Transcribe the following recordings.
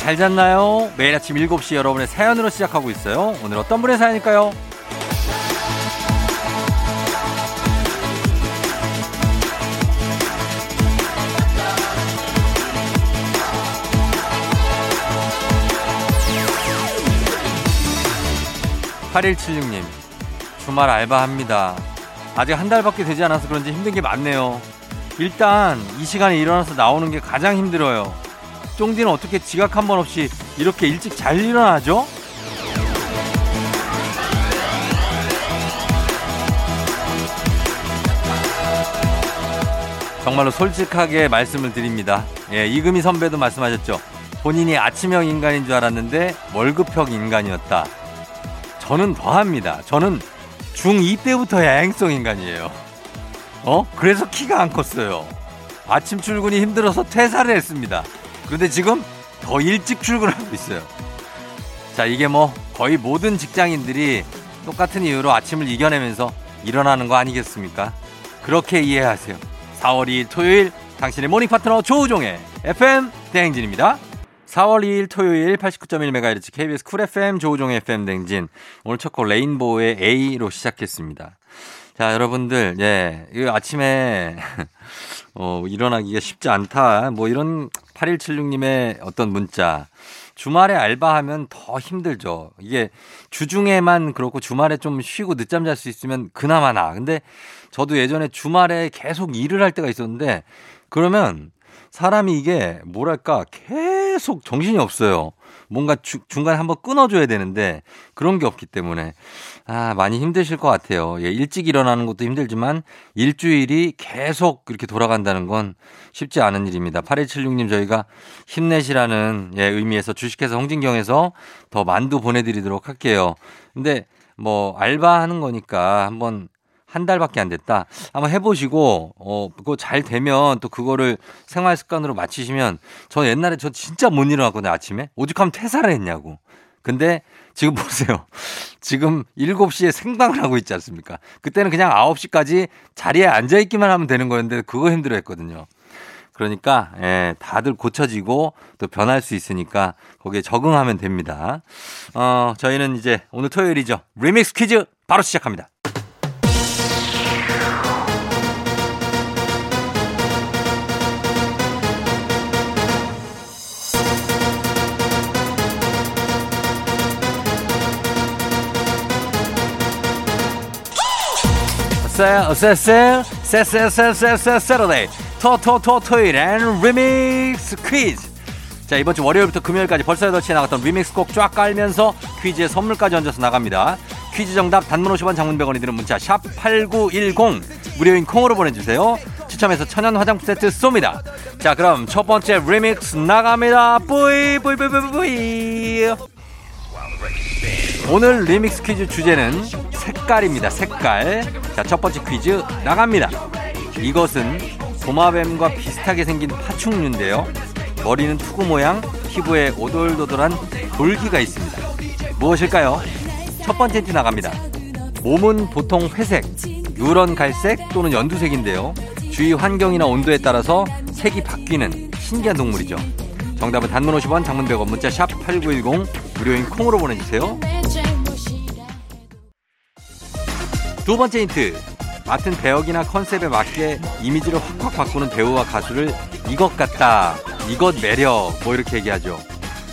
잘 잤나요? 매일 아침 7시 여러분의 사연으로 시작하고 있어요. 오늘 어떤 분의 사연일까요? 8176님, 주말 알바합니다. 아직 한 달밖에 되지 않아서 그런지 힘든 게 많네요. 일단 이 시간에 일어나서 나오는 게 가장 힘들어요. 쫑디는 어떻게 지각 한 번 없이 이렇게 일찍 잘 일어나죠? 정말로 솔직하게 말씀을 드립니다. 예, 이금희 선배도 말씀하셨죠. 본인이 아침형 인간인 줄 알았는데 월급형 인간이었다. 저는 더합니다. 저는 중2 때부터 야행성 인간이에요. 어? 그래서 키가 안 컸어요. 아침 출근이 힘들어서 퇴사를 했습니다. 그런데 지금 더 일찍 출근하고 있어요. 자, 이게 뭐 거의 모든 직장인들이 똑같은 이유로 아침을 이겨내면서 일어나는 거 아니겠습니까? 그렇게 이해하세요. 4월 2일 토요일 당신의 모닝 파트너 조우종의 FM 대행진입니다. 4월 2일 토요일 89.1MHz KBS 쿨 FM 조우종의 FM 대행진 오늘 첫 곡 레인보우의 A로 시작했습니다. 자, 여러분들, 예, 이 아침에 어, 일어나기가 쉽지 않다. 뭐 이런 8176님의 어떤 문자. 주말에 알바하면 더 힘들죠. 이게 주중에만 그렇고 주말에 좀 쉬고 늦잠 잘 수 있으면 그나마 나. 근데 저도 예전에 주말에 계속 일을 할 때가 있었는데 그러면 사람이 이게 뭐랄까 계속 정신이 없어요. 뭔가 주, 중간에 한번 끊어줘야 되는데 그런 게 없기 때문에 아 많이 힘드실 것 같아요. 예, 일찍 일어나는 것도 힘들지만 일주일이 계속 이렇게 돌아간다는 건 쉽지 않은 일입니다. 8176님 저희가 힘내시라는 예, 의미에서 주식회사 홍진경에서 더 만두 보내드리도록 할게요. 근데 뭐 알바하는 거니까 한번 한 달밖에 안 됐다. 한번 해보시고, 어, 그거 잘 되면 또 그거를 생활 습관으로 맞추시면, 저 옛날에 저 진짜 못 일어났거든요, 아침에. 오죽하면 퇴사를 했냐고. 근데 지금 보세요. 지금 7시에 생방을 하고 있지 않습니까? 그때는 그냥 9시까지 자리에 앉아있기만 하면 되는 거였는데 그거 힘들어 했거든요. 그러니까, 예, 다들 고쳐지고 또 변할 수 있으니까 거기에 적응하면 됩니다. 어, 저희는 이제 오늘 토요일이죠. 리믹스 퀴즈 바로 시작합니다. 쎄쎄 쎄쎄 쎄쎄쎄쎄쎄 Saturday 토토토 토요일엔 리믹스 퀴즈 자 이번 주 월요일부터 금요일까지 벌써 8시에 나갔던 리믹스 곡 쫙 깔면서 퀴즈에 선물까지 얹어서 나갑니다. 퀴즈 정답 단문 50원 장문 100원이 드는 문자 샵 8910 무료인 콩으로 보내주세요. 추첨해서 천연 화장품 세트 쏩니다. 자 그럼 첫 번째 리믹스 나갑니다. 뿌이 뿌이 뿌이 뿌이. 오늘 리믹스 퀴즈 주제는 색깔입니다. 색깔. 자, 첫 번째 퀴즈 나갑니다. 이것은 도마뱀과 비슷하게 생긴 파충류인데요. 머리는 투구 모양, 피부에 오돌도돌한 돌기가 있습니다. 무엇일까요? 첫 번째 힌트 나갑니다. 몸은 보통 회색, 누런 갈색 또는 연두색인데요. 주위 환경이나 온도에 따라서 색이 바뀌는 신기한 동물이죠. 정답은 단문 50원, 장문 100원, 문자 샵 8910, 무료인 콩으로 보내주세요. 두 번째 힌트. 맡은 배역이나 컨셉에 맞게 이미지를 확확 바꾸는 배우와 가수를 이것 같다, 이것 매력, 뭐 이렇게 얘기하죠.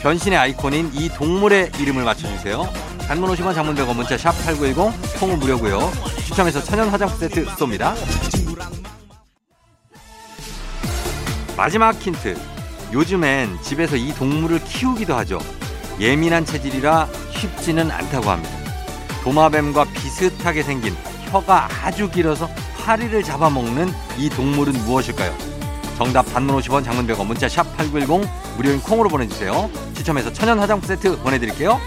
변신의 아이콘인 이 동물의 이름을 맞춰주세요. 단문 50원 장문 100원 문자 샵8910 콩은 무료고요. 추첨해서 천연 화장품 세트 쏩니다. 마지막 힌트. 요즘엔 집에서 이 동물을 키우기도 하죠. 예민한 체질이라 쉽지는 않다고 합니다. 도마뱀과 비슷하게 생긴 혀가 아주 길어서 파리를 잡아먹는 이 동물은 무엇일까요? 정답 단문 50원 장문 100원 문자 샵 8910 무료인 콩으로 보내주세요. 추첨해서 천연 화장품 세트 보내드릴게요.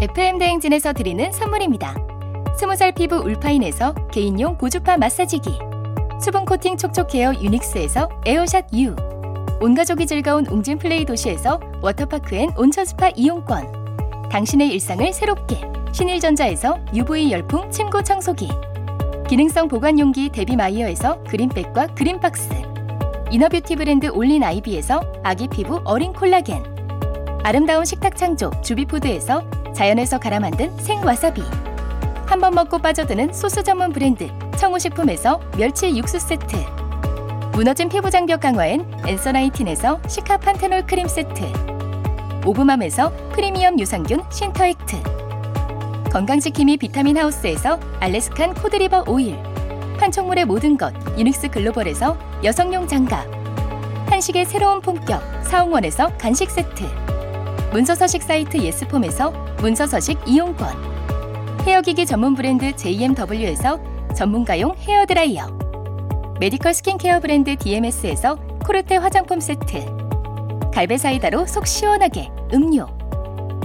FM 대행진에서 드리는 선물입니다. 20살 피부 울파인에서 개인용 고주파 마사지기 수분 코팅 촉촉 헤어 유닉스에서 에어샷 U 온가족이 즐거운 웅진 플레이 도시에서 워터파크 and 온천 스파 이용권 당신의 일상을 새롭게. 신일전자에서 UV 열풍 침구 청소기. 기능성 보관용기 데비마이어에서 그린백과 그린박스. 이너뷰티 브랜드 올린 아이비에서 아기 피부 어린 콜라겐. 아름다운 식탁 창조 주비푸드에서 자연에서 갈아 만든 생와사비. 한 번 먹고 빠져드는 소스 전문 브랜드 청우식품에서 멸치 육수 세트. 무너진 피부 장벽 강화엔 엔서나이틴에서 시카 판테놀 크림 세트 오브맘에서 프리미엄 유산균 신터액트. 건강지킴이 비타민 하우스에서 Alaskan cod liver oil. 판촉물의 모든 것 유닉스 글로벌에서 여성용 장갑. 한식의 새로운 품격 사홍원에서 간식 세트. 문서서식 사이트 예스폼에서 문서서식 이용권. 헤어기기 전문 브랜드 JMW에서 전문가용 헤어드라이어. 메디컬 스킨케어 브랜드 DMS에서 코르테 화장품 세트 갈베 사이다로 속 시원하게 음료.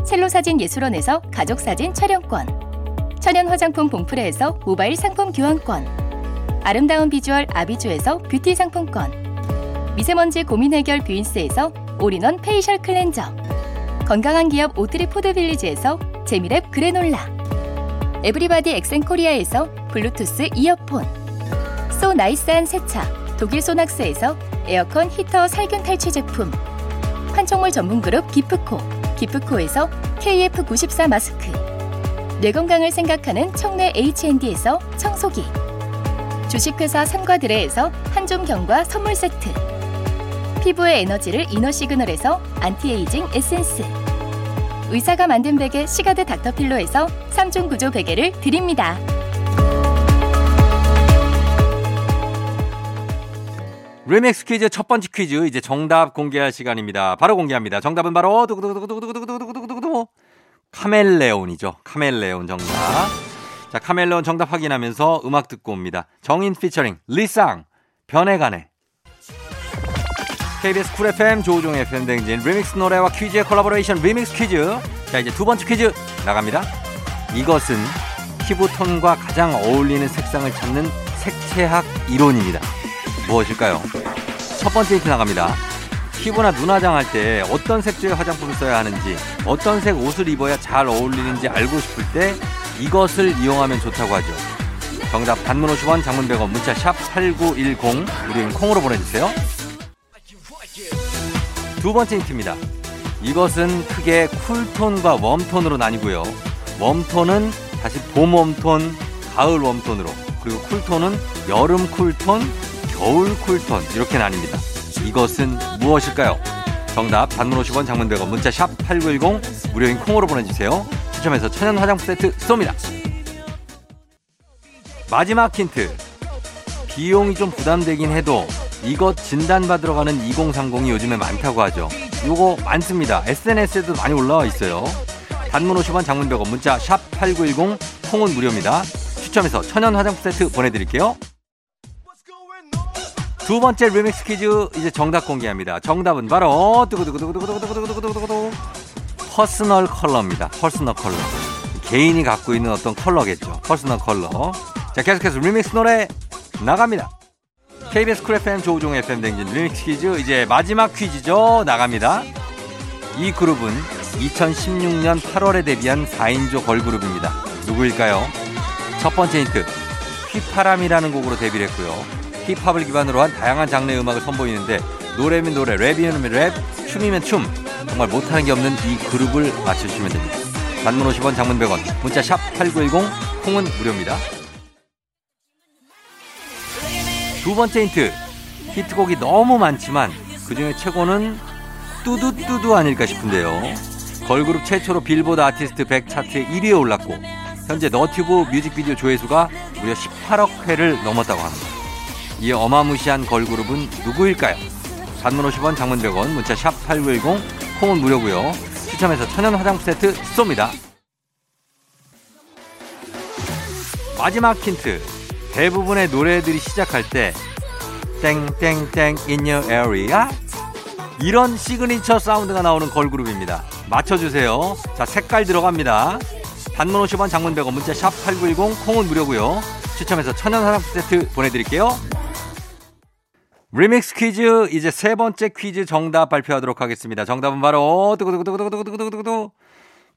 첼로 사진 예술원에서 가족 사진 촬영권. 천연 화장품 봉프레에서 모바일 상품 교환권. 아름다운 비주얼 아비주에서 뷰티 상품권. 미세먼지 고민 해결 뷰인스에서 올인원 페이셜 클렌저. 건강한 기업 오트리 포드빌리지에서 재미랩 그래놀라. everybody 엑센코리아에서 블루투스 이어폰. so nice한 세차 독일 소낙스에서 에어컨 히터 살균 탈취 제품 판촉물 전문 그룹 기프코 기프코에서 KF94 마스크. 뇌 건강을 생각하는 청내 H&D에서 청소기. 주식회사 삼과드레에서 한종경과 선물 세트. 피부의 에너지를 이너 시그널에서 안티에이징 에센스. 의사가 만든 베개 시가드 닥터필로에서 3중 구조 베개를 드립니다. 리믹스 퀴즈 첫 번째 퀴즈 이제 정답 공개할 시간입니다. 바로 공개합니다. 정답은 바로 두구두구두구두구두구두구두구두구 카멜레온이죠. 카멜레온 정답. 자, 카멜레온 정답 확인하면서 음악 듣고 옵니다. 정인 피처링 리쌍 변해가네. KBS 쿨 FM 조우종 FM 댕진 리믹스 노래와 퀴즈의 콜라보레이션 리믹스 퀴즈. 자, 이제 두 번째 퀴즈 나갑니다. 이것은 피부톤과 가장 어울리는 색상을 찾는 색채학 이론입니다. 무엇일까요? 첫 번째 힌트 나갑니다. 피부나 눈 화장 할 때 어떤 색조의 화장품을 써야 하는지, 어떤 색 옷을 입어야 잘 어울리는지 알고 싶을 때 이것을 이용하면 좋다고 하죠. 정답 단문 50원, 장문 100원, 문자 샵 8910, 우리는 콩으로 보내주세요. 두 번째 힌트입니다. 이것은 크게 쿨톤과 웜톤으로 나뉘고요. 웜톤은 다시 봄 웜톤, 가을 웜톤으로, 그리고 쿨톤은 여름 쿨톤, 겨울 쿨톤 이렇게 나뉩니다. 이것은 무엇일까요? 정답 단문 50원 장문 100원 문자 샵 8910 무료인 콩으로 보내주세요. 추첨해서 천연 화장품 세트 쏩니다. 마지막 힌트. 비용이 좀 부담되긴 해도 이것 진단받으러 가는 2030이 요즘에 많다고 하죠. 요거 많습니다. SNS에도 많이 올라와 있어요. 단문 50원 장문 100원 문자 샵 8910 콩은 무료입니다. 추첨해서 천연 화장품 세트 보내드릴게요. 두 번째 리믹스 퀴즈 이제 정답 공개합니다. 정답은 바로 두구두구두구두구두구두구두구두구 퍼스널 컬러입니다. 퍼스널 컬러. 개인이 갖고 있는 어떤 컬러겠죠. 퍼스널 컬러. 자, 계속해서 리믹스 노래 나갑니다. KBS 쿨 FM 조우종 FM 댕진 리믹스 퀴즈 이제 마지막 퀴즈죠. 나갑니다. 이 그룹은 2016년 8월에 데뷔한 4인조 걸그룹입니다. 누구일까요? 첫 번째 힌트. 휘파람이라는 곡으로 데뷔를 했고요. 힙합을 기반으로 한 다양한 장르의 음악을 선보이는데 노래면 노래, 랩이면 랩, 춤이면 춤. 정말 못하는 게 없는 이 그룹을 맞춰주시면 됩니다. 단문 50원, 장문 100원, 문자 샵 8910, 콩은 무료입니다. 두 번째 힌트. 히트곡이 너무 많지만 그중에 최고는 뚜두뚜두 아닐까 싶은데요. 걸그룹 최초로 빌보드 아티스트 100 차트에 1위에 올랐고 현재 너튜브 뮤직비디오 조회수가 무려 18억 회를 넘었다고 합니다. 이 어마무시한 걸그룹은 누구일까요? 단문 50원, 장문 100원, 문자 샵 8910, 콩은 무료고요. 추첨해서 천연 화장품 세트 쏩니다. 마지막 힌트. 대부분의 노래들이 시작할 때 땡땡땡 in your area 이런 시그니처 사운드가 나오는 걸그룹입니다. 맞춰주세요. 자, 색깔 들어갑니다. 단문 50원, 장문 100원, 문자 샵 8910, 콩은 무료고요. 추첨해서 천연 화장품 세트 보내드릴게요. 리믹스 퀴즈 이제 세 번째 퀴즈 정답 발표하도록 하겠습니다. 정답은 바로 두구두구두구두구두구두구두구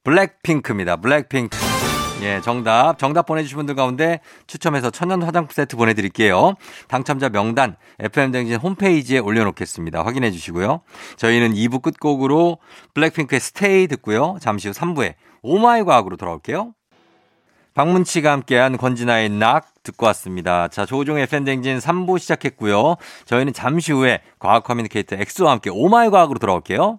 블랙핑크입니다. 블랙핑크. 예, 정답. 정답 보내주신 분들 가운데 추첨해서 천연 화장품 세트 보내드릴게요. 당첨자 명단 FM댕진 홈페이지에 올려놓겠습니다. 확인해 주시고요. 저희는 2부 끝곡으로 블랙핑크의 Stay 듣고요. 잠시 후 3부에 오마이 과학으로 돌아올게요. 박문치가 함께한 권진아의 낙 듣고 왔습니다. 자, 조우종의 FM댕진 3부 시작했고요. 저희는 잠시 후에 과학 커뮤니케이터 엑소와 함께 오마이 과학으로 돌아올게요.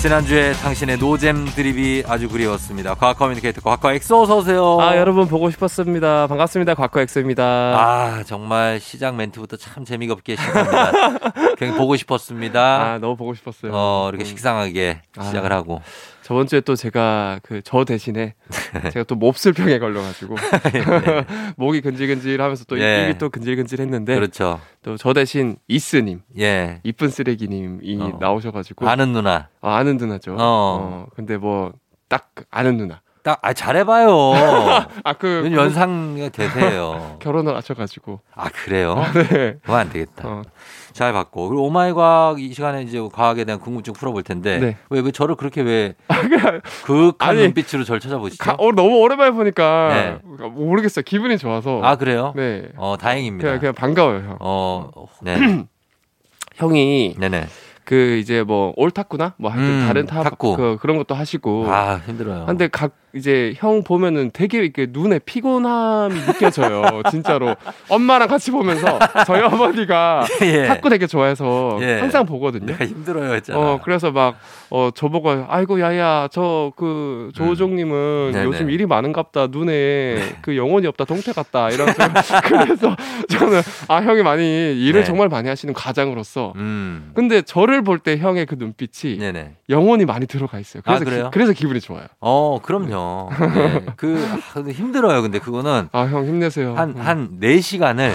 지난주에 당신의 노잼 드립이 아주 그리웠습니다. 과학 커뮤니케이터 과학과 엑소 어서 오세요. 아 여러분 보고 싶었습니다. 반갑습니다. 과학과 엑소입니다. 아 정말 시작 멘트부터 참 재미가 없게 시작합니다. 굉장히 보고 싶었습니다. 아, 너무 보고 싶었어요. 어 이렇게 음. 식상하게 아. 시작을 하고 저번 주에 또 제가 그 저 대신에 제가 또 몹쓸병에 걸려가지고 목이 근질근질하면서 또 예. 입이 또 근질근질했는데 그렇죠. 또 저 대신 이스님 예 이쁜 쓰레기님이 어. 나오셔가지고 아는 누나 아, 아는 누나죠. 어. 어, 근데 뭐 딱 아는 누나. 딱 아 잘해봐요. 아그 왠 연상이 되세요. 결혼을 하셔가지고. 아 그래요? 네. 그만 안 되겠다. 어, 잘 받고 그리고 oh my 과학 이 시간에 이제 과학에 대한 궁금증 풀어볼 텐데 네. 왜 왜 저를 그렇게 왜 극한 아니, 눈빛으로 절 쳐다보시죠? 가, 어, 너무 오랜만에 보니까 네. 모르겠어요. 기분이 좋아서. 아 그래요? 네. 어 다행입니다. 그냥, 그냥 반가워요, 형. 어 네. 형이 네네. 그 이제 뭐 옳다구나 뭐 하여튼 음, 다른 타 탁구. 그, 그런 것도 하시고 아 힘들어요. 근데 각 이제 형 보면은 되게 이렇게 눈에 피곤함이 느껴져요 진짜로 엄마랑 같이 보면서 저희 어머니가 예. 탁구 되게 좋아해서 예. 항상 보거든요 힘들어요 했잖아. 어 그래서 막어 저보고 아이고 야야 저 그 조우종님은 음. 요즘 일이 많은갑다 눈에 그 영혼이 없다 동태 같다 이런 그래서 저는 아 형이 많이 일을 네. 정말 많이 하시는 과장으로서 음. 근데 저를 볼 때 형의 그 눈빛이 네네. 영혼이 많이 들어가 있어요. 아, 그래서 그래요? 기, 래서 기분이 좋아요. 어 그럼요. 네. 그 아, 힘들어요. 근데 그거는 아 형 힘내세요. 한 음. 한 네 시간을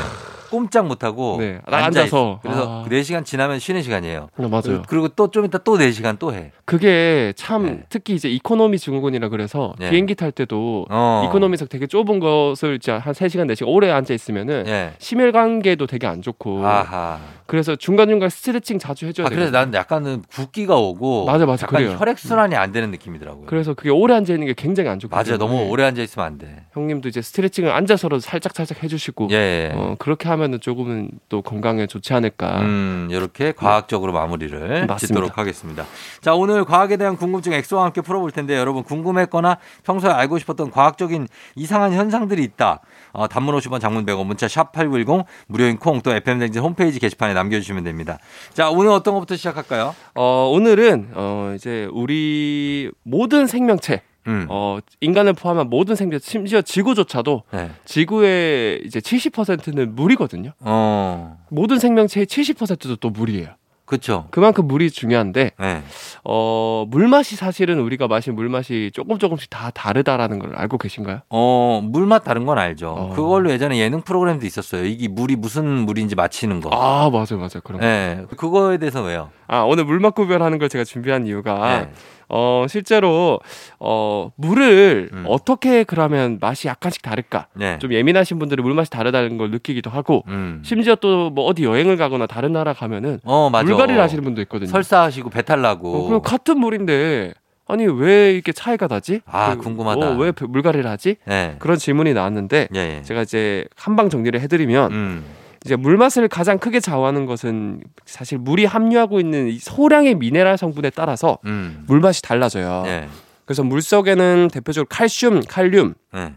꼼짝 못 하고 네. 앉아서. 그래서 아. 네 시간 지나면 쉬는 시간이에요. 어, 맞아요. 그리고 또 좀 이따 또 네 시간 또 해. 그게 참 네. 특히 이제 이코노미 증후군이라 그래서 네. 비행기 탈 때도 어. 이코노미석 되게 좁은 것을 이제 한 3시간 4시간 오래 앉아 있으면은 예. 심혈관계도 되게 안 좋고 아하. 그래서 중간중간 스트레칭 자주 해줘야 아, 돼요. 그래서 나는 약간은 붓기가 오고 맞아, 맞아. 약간 그래요. 혈액 순환이 안 되는 느낌이더라고요. 그래서 그게 오래 앉아 있는 게 굉장히 안 좋거든요. 맞아요. 너무 오래 앉아 있으면 안 돼. 형님도 이제 스트레칭을 앉아서라도 살짝 살짝 해주시고 예. 예. 어, 그렇게 하면 은 조금은 또 건강에 좋지 않을까. 음, 이렇게 과학적으로 마무리를 맞습니다. 짓도록 하겠습니다. 자, 오늘 과학에 대한 궁금증 엑소와 함께 풀어볼 텐데 여러분 궁금했거나 평소에 알고 싶었던 과학적인 이상한 현상들이 있다. 어, 단문 50원 장문 100원 문자 샵 8910 무료인 콩 또 FM댕진 홈페이지 게시판에 남겨 주시면 됩니다. 자, 오늘 어떤 것부터 시작할까요? 어, 오늘은 어, 이제 우리 모든 생명체, 음. 어, 인간을 포함한 모든 생명체, 심지어 지구조차도 네. 지구의 이제 70%는 물이거든요. 어, 모든 생명체의 70%도 또 물이에요. 그쵸. 그만큼 물이 중요한데 네. 어, 물맛이 사실은 우리가 마신 물맛이 조금 조금씩 다 다르다라는 걸 알고 계신가요? 어, 물맛 다른 건 알죠. 어. 그걸로 예전에 예능 프로그램도 있었어요. 이게 물이 무슨 물인지 맞히는 거. 아, 맞아요, 맞아요. 그럼. 네. 그거에 대해서 왜요? 아, 오늘 물맛 구별하는 걸 제가 준비한 이유가 네. 어, 실제로 어, 물을 음. 어떻게 그러면 맛이 약간씩 다를까? 네. 좀 예민하신 분들은 물 맛이 다르다는 걸 느끼기도 하고 음. 심지어 또 뭐 어디 여행을 가거나 다른 나라 가면은 어. 물갈이를 하시는 분도 있거든요. 설사하시고 배탈 나고. 어, 그럼 같은 물인데 아니 왜 이렇게 차이가 나지? 아, 그, 궁금하다. 어, 왜 배- 물갈이를 하지? 네. 그런 질문이 나왔는데 예, 예. 제가 이제 한 방 정리를 해드리면 음. 이제 물 맛을 가장 크게 좌우하는 것은 사실 물이 함유하고 있는 이 소량의 미네랄 성분에 따라서 음. 물 맛이 달라져요. 예. 그래서 물 속에는 대표적으로 칼슘, 칼륨, 예.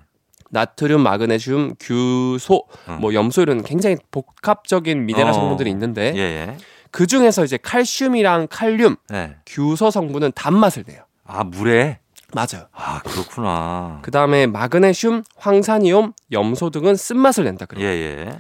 나트륨, 마그네슘, 규소, 음. 뭐 염소 이런 굉장히 복합적인 미네랄 어. 성분들이 있는데 예, 예. 그 중에서 이제 칼슘이랑 칼륨, 예. 규소 성분은 단맛을 내요. 아, 물에? 맞아요. 아, 그렇구나. 그 다음에 마그네슘, 황산이온, 염소 등은 쓴맛을 낸다 예, 그래요. 예.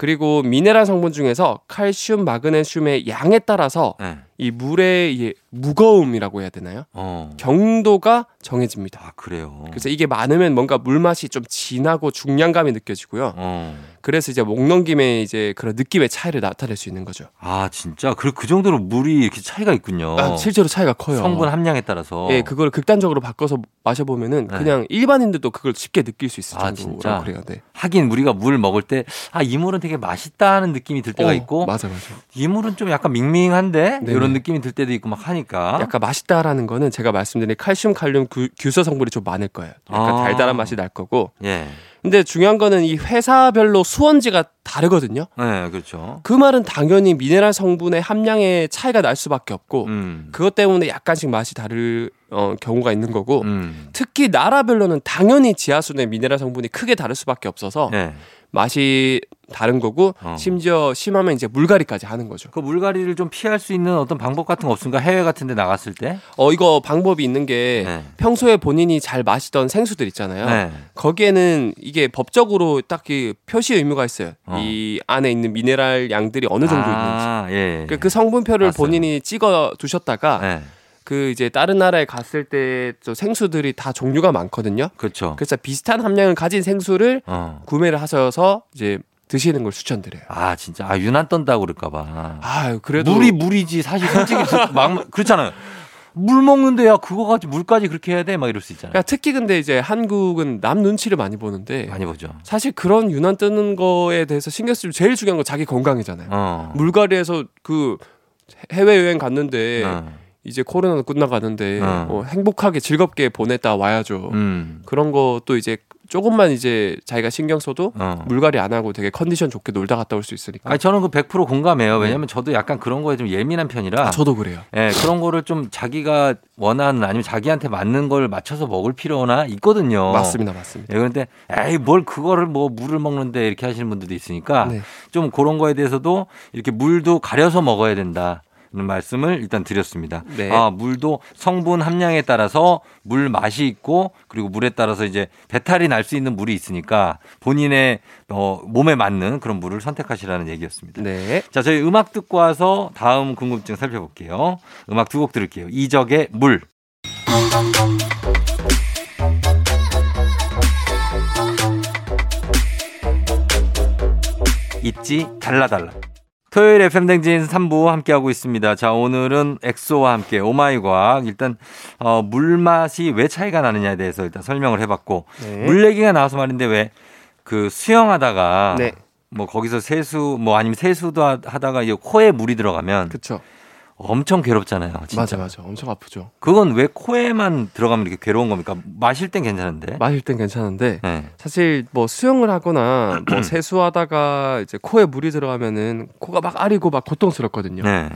그리고 미네랄 성분 중에서 칼슘, 마그네슘의 양에 따라서 예. 이 물의 이 무거움이라고 해야 되나요? 어. 경도가 정해집니다. 아, 그래요. 그래서 이게 많으면 뭔가 물 맛이 좀 진하고 중량감이 느껴지고요. 어. 그래서 이제 목 넘김에 이제 그런 느낌의 차이를 나타낼 수 있는 거죠. 아, 진짜? 그, 그 정도로 물이 이렇게 차이가 있군요. 아, 실제로 차이가 커요. 성분 함량에 따라서. 예, 그걸 극단적으로 바꿔서 마셔보면은 네. 그냥 일반인들도 그걸 쉽게 느낄 수 있을 아, 정도로 진짜? 그래요. 네. 하긴 우리가 물 먹을 때, 아, 이 물은 되게 맛있다 하는 느낌이 들 때가 어, 있고, 맞아, 맞아. 이 물은 좀 약간 밍밍한데? 네네. 이런 느낌이 들 때도 있고 막 하니 까. 약간 맛있다라는 거는 제가 말씀드린 칼슘, 칼륨, 구, 규소 성분이 좀 많을 거예요. 약간 아. 달달한 맛이 날 거고. 예. 근데 중요한 거는 이 회사별로 수원지가 다르거든요. 네, 그렇죠. 그 말은 당연히 미네랄 성분의 함량의 차이가 날 수밖에 없고 음. 그것 때문에 약간씩 맛이 다를 어, 경우가 있는 거고 음. 특히 나라별로는 당연히 지하수의 미네랄 성분이 크게 다를 수밖에 없어서 네. 맛이 다른 거고 어. 심지어 심하면 이제 물갈이까지 하는 거죠. 그 물갈이를 좀 피할 수 있는 어떤 방법 같은 거 없습니까? 해외 같은 데 나갔을 때? 어 이거 방법이 있는 게 네. 평소에 본인이 잘 마시던 생수들 있잖아요. 네. 거기에는 이게 법적으로 딱히 표시 의무가 있어요. 어. 이 안에 있는 미네랄 양들이 어느 정도 있는지. 아, 예. 그, 그 성분표를 봤어요. 본인이 찍어 두셨다가 네. 그 이제 다른 나라에 갔을 때저 생수들이 다 종류가 많거든요. 그렇죠. 그래서 비슷한 함량을 가진 생수를 어. 구매를 하셔서 이제 드시는 걸 추천드려요. 아, 진짜. 아, 유난 떤다고 그럴까봐. 아, 그래도 물이 물이지. 사실 솔직히 막, 그렇잖아요. 물 먹는데 야, 그거 가지고 물까지 그렇게 해야 돼? 막 이럴 수 있잖아요. 그러니까 특히 근데 이제 한국은 남 눈치를 많이 보는데 많이 보죠. 사실 그런 유난 뜨는 거에 대해서 신경 쓰면 제일 중요한 건 자기 건강이잖아요. 어. 물갈이에서 그 해외 여행 갔는데 어. 이제 코로나도 끝나가는데 어. 어, 행복하게 즐겁게 보냈다 와야죠. 음. 그런 것도 이제 조금만 이제 자기가 신경 써도 어. 물갈이 안 하고 되게 컨디션 좋게 놀다 갔다 올 수 있으니까. 아니, 저는 그 100% 공감해요. 왜냐면 저도 약간 그런 거에 좀 예민한 편이라. 네. 아, 저도 그래요. 예, 그런 거를 좀 자기가 원하는 아니면 자기한테 맞는 걸 맞춰서 먹을 필요나 있거든요. 맞습니다, 맞습니다. 예, 그런데 에이 뭘 그거를 뭐 물을 먹는데 이렇게 하시는 분들도 있으니까 네. 좀 그런 거에 대해서도 이렇게 물도 가려서 먹어야 된다. 는 말씀을 일단 드렸습니다. 네. 아, 물도 성분 함량에 따라서 물 맛이 있고 그리고 물에 따라서 이제 배탈이 날 수 있는 물이 있으니까 본인의 어, 몸에 맞는 그런 물을 선택하시라는 얘기였습니다. 네. 자, 저희 음악 듣고 와서 다음 궁금증 살펴볼게요. 음악 두 곡 들을게요. 이적의 물. ITZY 달라달라. 토요일 FM 대행진 3부 함께하고 있습니다. 자, 오늘은 엑소와 함께 oh my 과학. 일단, 어, 물맛이 왜 차이가 나느냐에 대해서 일단 설명을 해봤고, 네. 물 얘기가 나와서 말인데 왜 그 수영하다가 네. 뭐 거기서 세수 뭐 아니면 세수도 하- 하다가 이 코에 물이 들어가면 그쵸. 엄청 괴롭잖아요. 진짜. 맞아, 맞아. 엄청 아프죠. 그건 왜 코에만 들어가면 이렇게 괴로운 겁니까? 마실 땐 괜찮은데. 마실 땐 괜찮은데 네. 사실 뭐 수영을 하거나 뭐 세수하다가 이제 코에 물이 들어가면은 코가 막 아리고 막 고통스럽거든요. 네.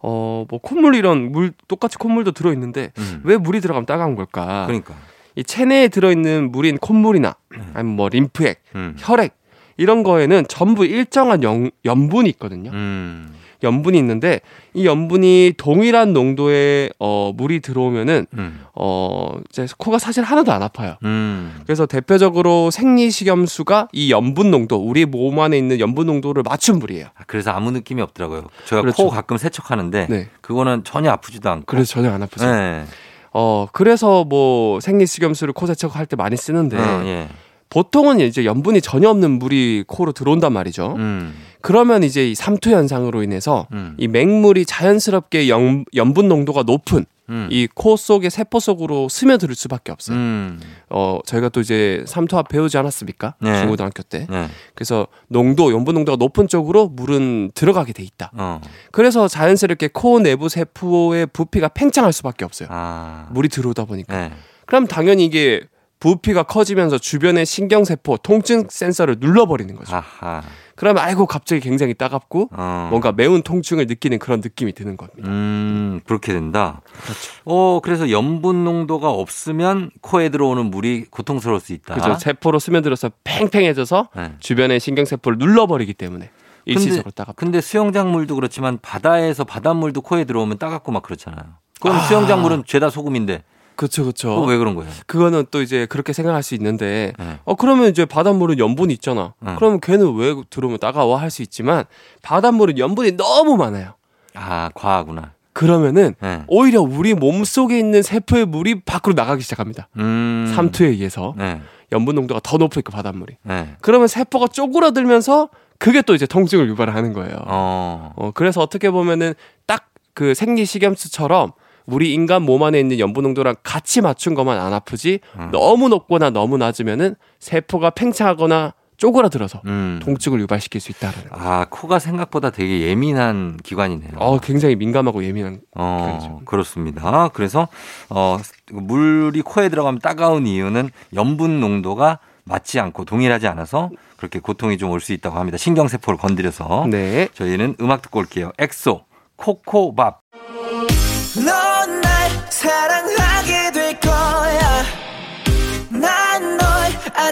어, 뭐 콧물 이런 물 똑같이 콧물도 들어 있는데 음. 왜 물이 들어가면 따가운 걸까? 그러니까. 이 체내에 들어 있는 물인 콧물이나 음. 아니면 뭐 림프액, 음. 혈액 이런 거에는 전부 일정한 영, 염분이 있거든요. 음. 염분이 있는데 이 염분이 동일한 농도의 어, 물이 들어오면은 음. 어, 이제 코가 사실 하나도 안 아파요. 음. 그래서 대표적으로 생리식염수가 이 염분 농도, 우리 몸 안에 있는 염분 농도를 맞춘 물이에요. 아, 그래서 아무 느낌이 없더라고요. 제가 그렇죠. 코 가끔 세척하는데 네. 그거는 전혀 아프지도 않고. 그래서 전혀 안 아프죠. 네. 어, 그래서 뭐 생리식염수를 코 세척할 때 많이 쓰는데 어, 예. 보통은 이제 염분이 전혀 없는 물이 코로 들어온단 말이죠. 음. 그러면 이제 이 삼투 현상으로 인해서 음. 이 맹물이 자연스럽게 염, 염분 농도가 높은 음. 이코 속의 세포 속으로 스며들 수밖에 없어요. 음. 어, 저희가 또 이제 삼투압 배우지 않았습니까? 네. 중고등학교 때. 네. 그래서 농도, 염분 농도가 높은 쪽으로 물은 들어가게 돼 있다. 어. 그래서 자연스럽게 코 내부 세포의 부피가 팽창할 수밖에 없어요. 아. 물이 들어오다 보니까. 네. 그럼 당연히 이게 부피가 커지면서 주변의 신경세포, 통증 센서를 눌러버리는 거죠. 아하. 그러면 아이고 갑자기 굉장히 따갑고 어. 뭔가 매운 통증을 느끼는 그런 느낌이 드는 겁니다. 음, 그렇게 된다. 그렇죠. 어, 그래서 염분 농도가 없으면 코에 들어오는 물이 고통스러울 수 있다. 그죠. 세포로 스며들어서 팽팽해져서 네. 주변의 신경세포를 눌러버리기 때문에 일시적으로 따갑다. 근데 수영장 물도 그렇지만 바다에서 바닷물도 코에 들어오면 따갑고 막 그렇잖아요. 그럼 아. 수영장 물은 죄다 소금인데 그렇죠, 그렇죠. 왜 그런 거예요? 그거는 또 이제 그렇게 생각할 수 있는데 네. 어 그러면 이제 바닷물은 염분이 있잖아. 응. 그러면 걔는 왜 들어오면 따가워 할 수 있지만 바닷물은 염분이 너무 많아요. 아, 과하구나. 그러면은 네. 오히려 우리 몸 속에 있는 세포의 물이 밖으로 나가기 시작합니다. 음. 삼투에 의해서 네. 염분 농도가 더 높으니까 바닷물이. 네. 그러면 세포가 쪼그라들면서 그게 또 이제 통증을 유발하는 거예요. 어. 어, 그래서 어떻게 보면은 딱 그 생리식염수처럼 우리 인간 몸 안에 있는 염분 농도랑 같이 맞춘 것만 안 아프지 음. 너무 높거나 너무 낮으면은 세포가 팽창하거나 쪼그라들어서 음. 통증을 유발시킬 수 있다는 거. 아, 코가 생각보다 되게 예민한 기관이네요. 어, 굉장히 민감하고 예민한. 어, 그렇죠. 그렇습니다. 그래서 어, 물이 코에 들어가면 따가운 이유는 염분 농도가 맞지 않고 동일하지 않아서 그렇게 고통이 좀 올 수 있다고 합니다. 신경세포를 건드려서. 네. 저희는 음악 듣고 올게요. 엑소, Ko Ko Bop.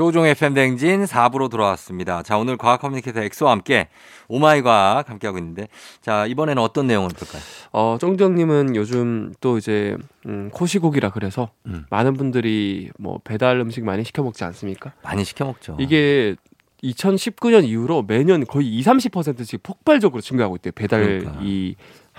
조우종의 FM 대행진 4부로 돌아왔습니다. 자, 오늘 과학 커뮤니케이터 엑소와 함께 oh my 과학 함께하고 있는데 자, 이번에는 어떤 내용을 볼까요? 어, 쫑디님은 요즘 또 이제 음, 코시국이라 그래서 음. 많은 분들이 뭐 배달 음식 많이 시켜 먹지 않습니까? 많이 시켜 먹죠. 이게 2019년 이후로 매년 거의 2, 30%씩 폭발적으로 증가하고 있대요. 배달이 그러니까.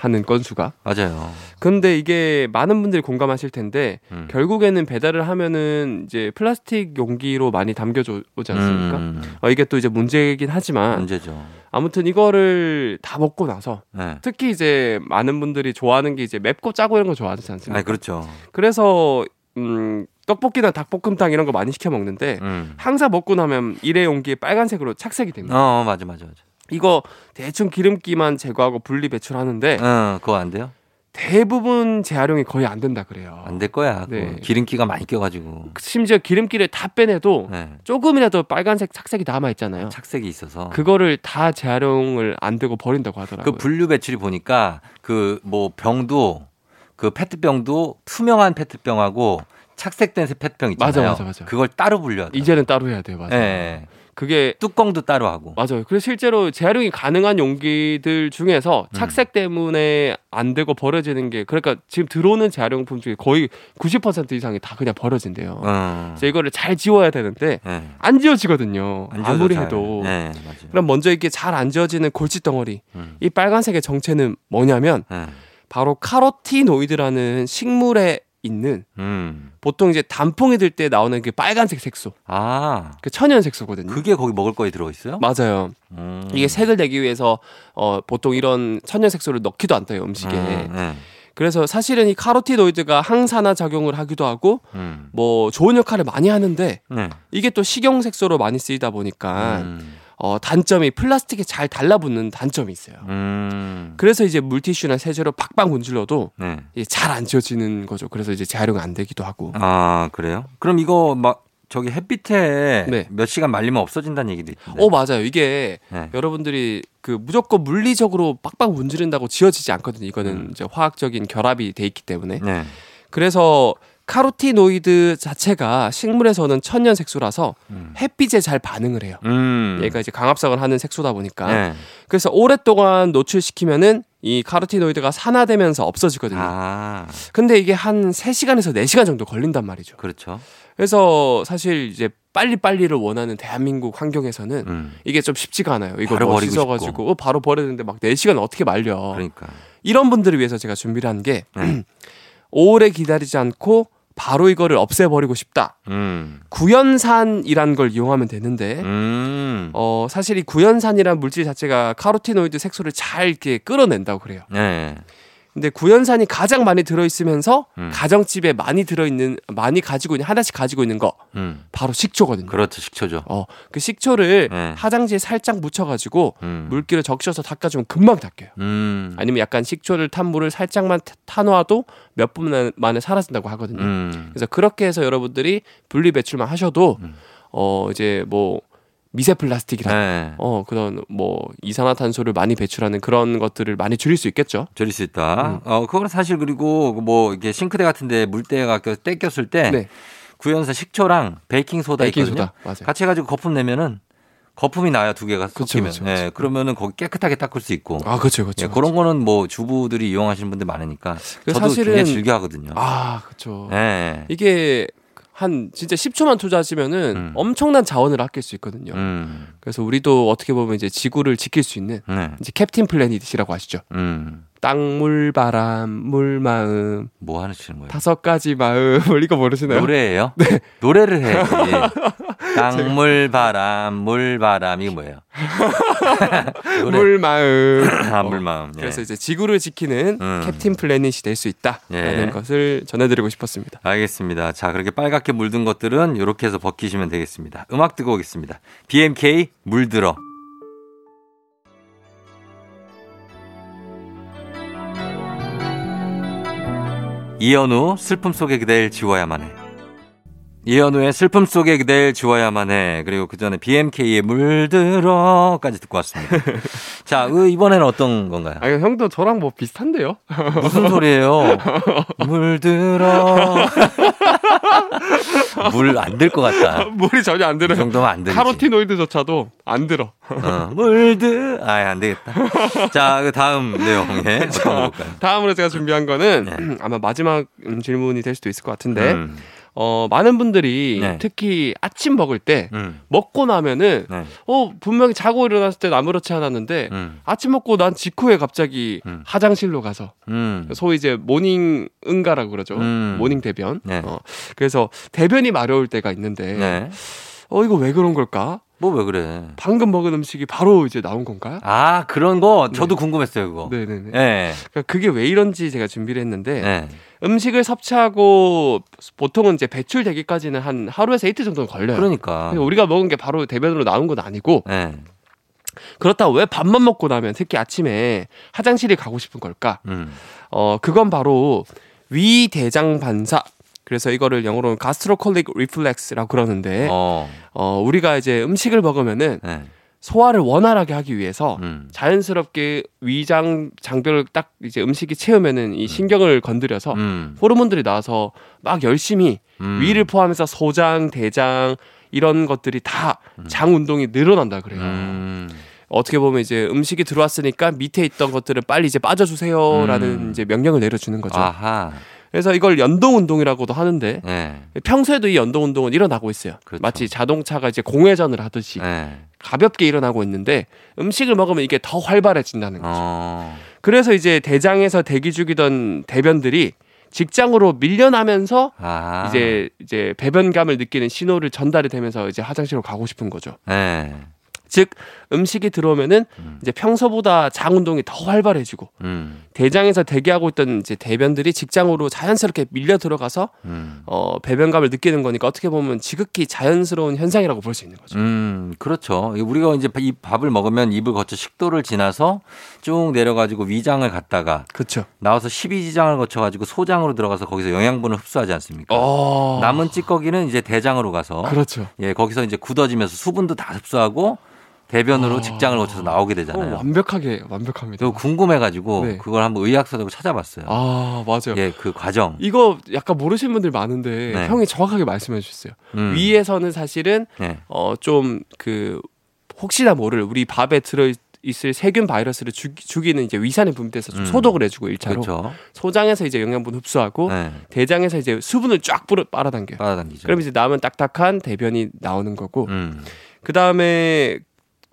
하는 건수가. 맞아요. 근데 이게 많은 분들이 공감하실 텐데 음. 결국에는 배달을 하면은 이제 플라스틱 용기로 많이 담겨져 오지 않습니까? 음, 어, 이게 또 이제 문제이긴 하지만 문제죠. 아무튼 이거를 다 먹고 나서 네. 특히 이제 많은 분들이 좋아하는 게 이제 맵고 짜고 이런 거 좋아하지 않습니까? 아, 그렇죠. 그래서 음, 떡볶이나 닭볶음탕 이런 거 많이 시켜 먹는데 음. 항상 먹고 나면 일회 용기에 빨간색으로 착색이 됩니다. 어, 맞아, 맞아, 맞아. 이거 대충 기름기만 제거하고 분리 배출하는데 어, 그거 안 돼요? 대부분 재활용이 거의 안 된다 그래요. 안 될 거야. 네. 기름기가 많이 껴가지고. 심지어 기름기를 다 빼내도 네. 조금이라도 빨간색 착색이 남아 있잖아요. 착색이 있어서. 그거를 다 재활용을 안 되고 버린다고 그 하더라고요. 분류 배출이 보니까 그 뭐 병도 그 페트병도 투명한 페트병하고 착색된 페트병 있잖아요. 맞아, 맞아, 맞아. 그걸 따로 분류하다. 이제는 따로 해야 돼요, 맞아요. 네. 그게 뚜껑도 따로 하고. 맞아요. 그래서 실제로 재활용이 가능한 용기들 중에서 음. 착색 때문에 안 되고 버려지는 게 그러니까 지금 들어오는 재활용품 중에 거의 90% 이상이 다 그냥 버려진대요. 어. 그래서 이거를 잘 지워야 되는데 네. 안 지워지거든요. 안 아무리 잘. 해도. 네. 그럼 먼저 이게 잘 안 지워지는 골칫덩어리. 음. 이 빨간색의 정체는 뭐냐면 네. 바로 카로티노이드라는 식물에 있는 음. 보통 이제 단풍이 들 때 나오는 그 빨간색 색소. 아, 그 천연 색소거든요. 그게 거기 먹을 거에 들어 있어요? 맞아요. 음. 이게 색을 내기 위해서 어 보통 이런 천연 색소를 넣기도 않대요 음식에. 음, 네. 그래서 사실은 이 카로티노이드가 항산화 작용을 하기도 하고 음. 뭐 좋은 역할을 많이 하는데 네. 이게 또 식용 색소로 많이 쓰이다 보니까 음. 어 단점이 플라스틱에 잘 달라붙는 단점이 있어요. 음. 그래서 이제 물티슈나 세제로 박박 문질러도 네. 잘안 지워지는 거죠. 그래서 이제 재활용이 안 되기도 하고. 아, 그래요? 그럼 이거 막 저기 햇빛에 네. 몇 시간 말리면 없어진다는 얘기도 있던데. 어 맞아요. 이게 네. 여러분들이 그 무조건 물리적으로 빡빡 문지른다고 지워지지 않거든요. 이거는 음. 이제 화학적인 결합이 돼 있기 때문에. 네. 그래서 카로티노이드 자체가 식물에서는 천연 색소라서 음. 햇빛에 잘 반응을 해요. 음. 얘가 이제 강압성을 하는 색소다 보니까. 네. 그래서 오랫동안 노출시키면은 이 카로티노이드가 산화되면서 없어지거든요. 아, 근데 이게 한 3시간에서 4시간 정도 걸린단 말이죠. 그렇죠. 그래서 사실 이제 빨리빨리를 원하는 대한민국 환경에서는 음. 이게 좀 쉽지가 않아요. 이거 바로 뭐 버리고 씻어가지고 어, 바로 버려야 되는데 막 4시간 어떻게 말려. 그러니까. 이런 분들을 위해서 제가 준비를 한게 네. 오래 기다리지 않고 바로 이거를 없애버리고 싶다. 음. 구연산이란 걸 이용하면 되는데 음. 어 사실 이 구연산이란 물질 자체가 카로티노이드 색소를 잘 이렇게 끌어낸다고 그래요. 네. 근데 구연산이 가장 많이 들어있으면서 음. 가정집에 많이 들어있는 많이 가지고 있는 하나씩 가지고 있는 거 음. 바로 식초거든요. 그렇죠. 식초죠. 어 그 식초를 네. 화장지에 살짝 묻혀가지고 음. 물기를 적셔서 닦아주면 금방 닦여요. 음. 아니면 약간 식초를 탄 물을 살짝만 타- 타놓아도 몇 분 만에 사라진다고 하거든요. 음. 그래서 그렇게 해서 여러분들이 분리 배출만 하셔도 음. 어 이제 뭐 미세 플라스틱이라 네. 어 그런 뭐 이산화탄소를 많이 배출하는 그런 것들을 많이 줄일 수 있겠죠. 줄일 수 있다. 음. 어, 그거는 사실 그리고 뭐 이게 싱크대 같은데 물때가 껴- 떼꼈을 때 네, 구연산 식초랑 베이킹 소다 베이킹 있거든요. 소다 맞아요. 같이 해가지고 거품 내면은 거품이 나요 두 개가 섞이면. 그쵸, 예. 그러면은 거기 깨끗하게 닦을 수 있고. 아, 그렇죠, 그렇죠. 예, 그런 거는 뭐 주부들이 이용하시는 분들 많으니까 그 저도 사실은- 굉장히 즐겨 하거든요. 아, 그렇죠. 예. 이게 한 진짜 10초만 투자하시면은 음. 엄청난 자원을 아낄 수 있거든요. 음. 그래서 우리도 어떻게 보면 이제 지구를 지킬 수 있는 네. 이제 캡틴 플래닛이라고 아시죠? 음. 땅, 물, 바람, 물, 마음, 뭐 하시는 거예요? 다섯 가지 마음을 이거 모르시나요? 노래예요? 네. 노래를 해야지. 땅물 바람 물 바람 이거 뭐예요? 노래. 물, 마음. 아, 물마음. 예. 그래서 이제 지구를 지키는 음. 캡틴 플래닛이 될 수 있다라는 예. 것을 전해드리고 싶었습니다. 알겠습니다. 자, 그렇게 빨갛게 물든 것들은 이렇게 해서 벗기시면 되겠습니다. 음악 듣고 오겠습니다. BMK 물들어. 이현우 슬픔 속에 그댈 지워야만 해. 이현우의 슬픔 속에 그댈 지워야만 해. 그리고 그 전에 BMK의 물들어까지 듣고 왔습니다. 자, 그 이번에는 어떤 건가요? 아, 형도 저랑 뭐 비슷한데요? 무슨 소리예요? 물들어. 물 안 들 것 같다. 물이 전혀 안이 들어요. 정도면 안 되지. 카로티노이드조차도 안 들어. 어, 물들. 아, 안 되겠다. 자, 그 다음 내용에 볼까요? 다음으로 제가 준비한 거는 네. 아마 마지막 음, 질문이 될 수도 있을 것 같은데 음, 어, 많은 분들이 네. 특히 아침 먹을 때 음, 먹고 나면은 네, 어 분명히 자고 일어났을 땐 아무렇지 않았는데 음, 아침 먹고 난 직후에 갑자기 음. 화장실로 가서 음. 소위 이제 morning 응가라고 그러죠. 음. morning 대변. 네. 어, 그래서 대변이 마려울 때가 있는데 네. 어 이거 왜 그런 걸까? 뭐왜 그래? 방금 먹은 음식이 바로 이제 나온 건가요? 아, 그런 거 저도 궁금했어요, 그거. 네네네. 네. 그러니까 그게 왜 이런지 제가 준비를 했는데 네. 음식을 섭취하고 보통은 이제 배출되기까지는 한 하루에서 이틀 정도는 걸려요. 그러니까. 우리가 먹은 게 바로 대변으로 나온 건 아니고 네. 그렇다고 왜 밥만 먹고 나면 특히 아침에 화장실에 가고 싶은 걸까? 음. 어 그건 바로 위대장 반사. 그래서 이거를 영어로는 가스트로콜릭 리플렉스라고 그러는데 어. 어. 우리가 이제 음식을 먹으면은 네. 소화를 원활하게 하기 위해서 음. 자연스럽게 위장 장벽을 딱 이제 음식이 채우면은 이 신경을 건드려서 음. 호르몬들이 나와서 막 열심히 음. 위를 포함해서 소장, 대장 이런 것들이 다 장 운동이 늘어난다 그래요. 음. 어떻게 보면 이제 음식이 들어왔으니까 밑에 있던 것들을 빨리 이제 빠져주세요라는 음. 이제 명령을 내려주는 거죠. 아하. 그래서 이걸 연동 운동이라고도 하는데 네. 평소에도 이 연동 운동은 일어나고 있어요. 그렇죠. 마치 자동차가 이제 공회전을 하듯이 네. 가볍게 일어나고 있는데 음식을 먹으면 이게 더 활발해진다는 거죠. 어. 그래서 이제 대장에서 대기 중이던 대변들이 직장으로 밀려나면서 아. 이제 이제 배변감을 느끼는 신호를 전달이 되면서 이제 화장실로 가고 싶은 거죠. 네. 즉 음식이 들어오면은 음. 이제 평소보다 장 운동이 더 활발해지고 음. 대장에서 대기하고 있던 이제 대변들이 직장으로 자연스럽게 밀려 들어가서 음. 어 배변감을 느끼는 거니까 어떻게 보면 지극히 자연스러운 현상이라고 볼 수 있는 거죠. 음, 그렇죠. 우리가 이제 이 밥을 먹으면 입을 거쳐 식도를 지나서 쭉 내려가지고 위장을 갔다가 그렇죠. 나와서 12지장을 거쳐가지고 소장으로 들어가서 거기서 영양분을 흡수하지 않습니까? 어. 남은 찌꺼기는 이제 대장으로 가서 그렇죠. 예 거기서 이제 굳어지면서 수분도 다 흡수하고 대변으로 어. 직장을 거쳐서 나오게 어, 되잖아요. 완벽하게 완벽합니다. 궁금해가지고 네. 그걸 한번 의학서적으로 찾아봤어요. 아 맞아요. 예, 그 과정. 이거 약간 모르시는 분들 많은데 네. 형이 정확하게 말씀해 주셨어요. 음. 위에서는 사실은 네. 어좀 그 혹시나 모를 우리 밥에 들어 있을 세균 바이러스를 죽, 죽이는 이제 위산이 분비돼서 좀 음. 소독을 해주고 일차로 그렇죠. 소장에서 이제 영양분 흡수하고 네. 대장에서 이제 수분을 쫙 뿌려 빨아당겨요. 빨아당기죠. 그럼 이제 남은 딱딱한 대변이 나오는 거고 음. 그 다음에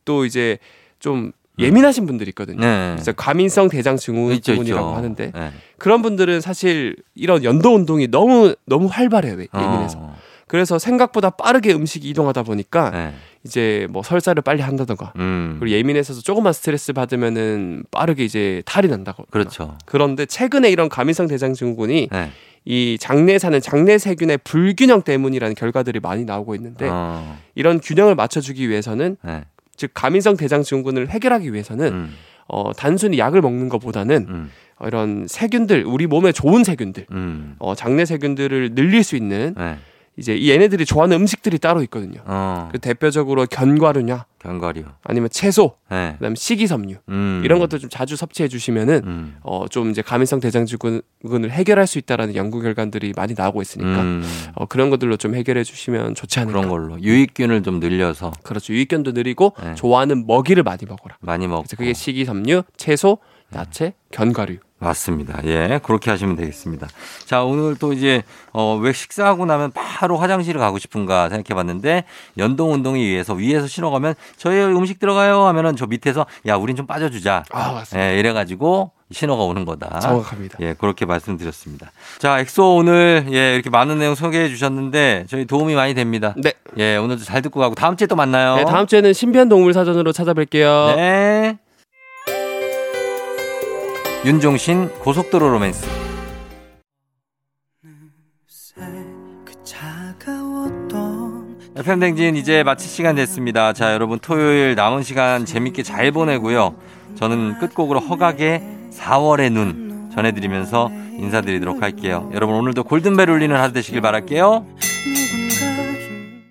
또 이제 좀 예민하신 분들이 있거든요. 네. 그래서 과민성 대장 증후군이라고. 하는데 네. 그런 분들은 사실 이런 연도 운동이 너무 너무 활발해요 예민해서 어. 그래서 생각보다 빠르게 음식이 이동하다 보니까 네. 이제 뭐 설사를 빨리 한다던가 음. 그리고 예민해서 조금만 스트레스 받으면은 빠르게 이제 탈이 난다고 그렇죠. 그런데 최근에 이런 과민성 대장 증후군이 네. 이 장내에 사는 장내 세균의 불균형 때문이라는 결과들이 많이 나오고 있는데 어. 이런 균형을 맞춰주기 위해서는 네. 즉 과민성 대장 증후군을 해결하기 위해서는 음. 어, 단순히 약을 먹는 것보다는 음. 어, 이런 세균들 우리 몸에 좋은 세균들 음. 어, 장내 세균들을 늘릴 수 있는 네. 이제 이 얘네들이 좋아하는 음식들이 따로 있거든요. 어, 그 대표적으로 견과류냐 견과류. 아니면 채소, 네. 그다음에 식이섬유 음. 이런 것들 좀 자주 섭취해 주시면은 음. 어좀 이제 가민성 대장증후군을 해결할 수 있다라는 연구 결과들이 많이 나오고 있으니까 음. 어 그런 것들로 좀 해결해 주시면 좋지 않을까. 그런 걸로 유익균을 좀 늘려서 그렇죠. 유익균도 늘리고 네. 좋아하는 먹이를 많이 먹어라. 많이 먹고 그래서 그게 식이섬유, 채소, 야채, 견과류. 맞습니다. 예, 그렇게 하시면 되겠습니다. 자, 오늘 또 이제 어, 왜 식사하고 나면 바로 화장실을 가고 싶은가 생각해 봤는데 연동 운동에 의해서 위에서 신호가면 저희 음식 들어가요 하면은 저 밑에서 야, 우린 좀 빠져주자. 아, 맞습니다. 예, 이래가지고 신호가 오는 거다. 정확합니다. 예, 그렇게 말씀드렸습니다. 자, 엑소 오늘 예, 이렇게 많은 내용 소개해 주셨는데 저희 도움이 많이 됩니다. 네. 예, 오늘도 잘 듣고 가고 다음 주에 또 만나요. 네, 다음 주에는 신비한 동물 사전으로 찾아뵐게요. 네. 윤종신 고속도로 로맨스. FM 댕진 이제 마칠 시간 됐습니다. 자, 여러분 토요일 남은 시간 재밌게 잘 보내고요. 저는 끝곡으로 허각의 4월의 눈 전해드리면서 인사드리도록 할게요. 여러분 오늘도 골든벨 울리는 하루 되시길 바랄게요.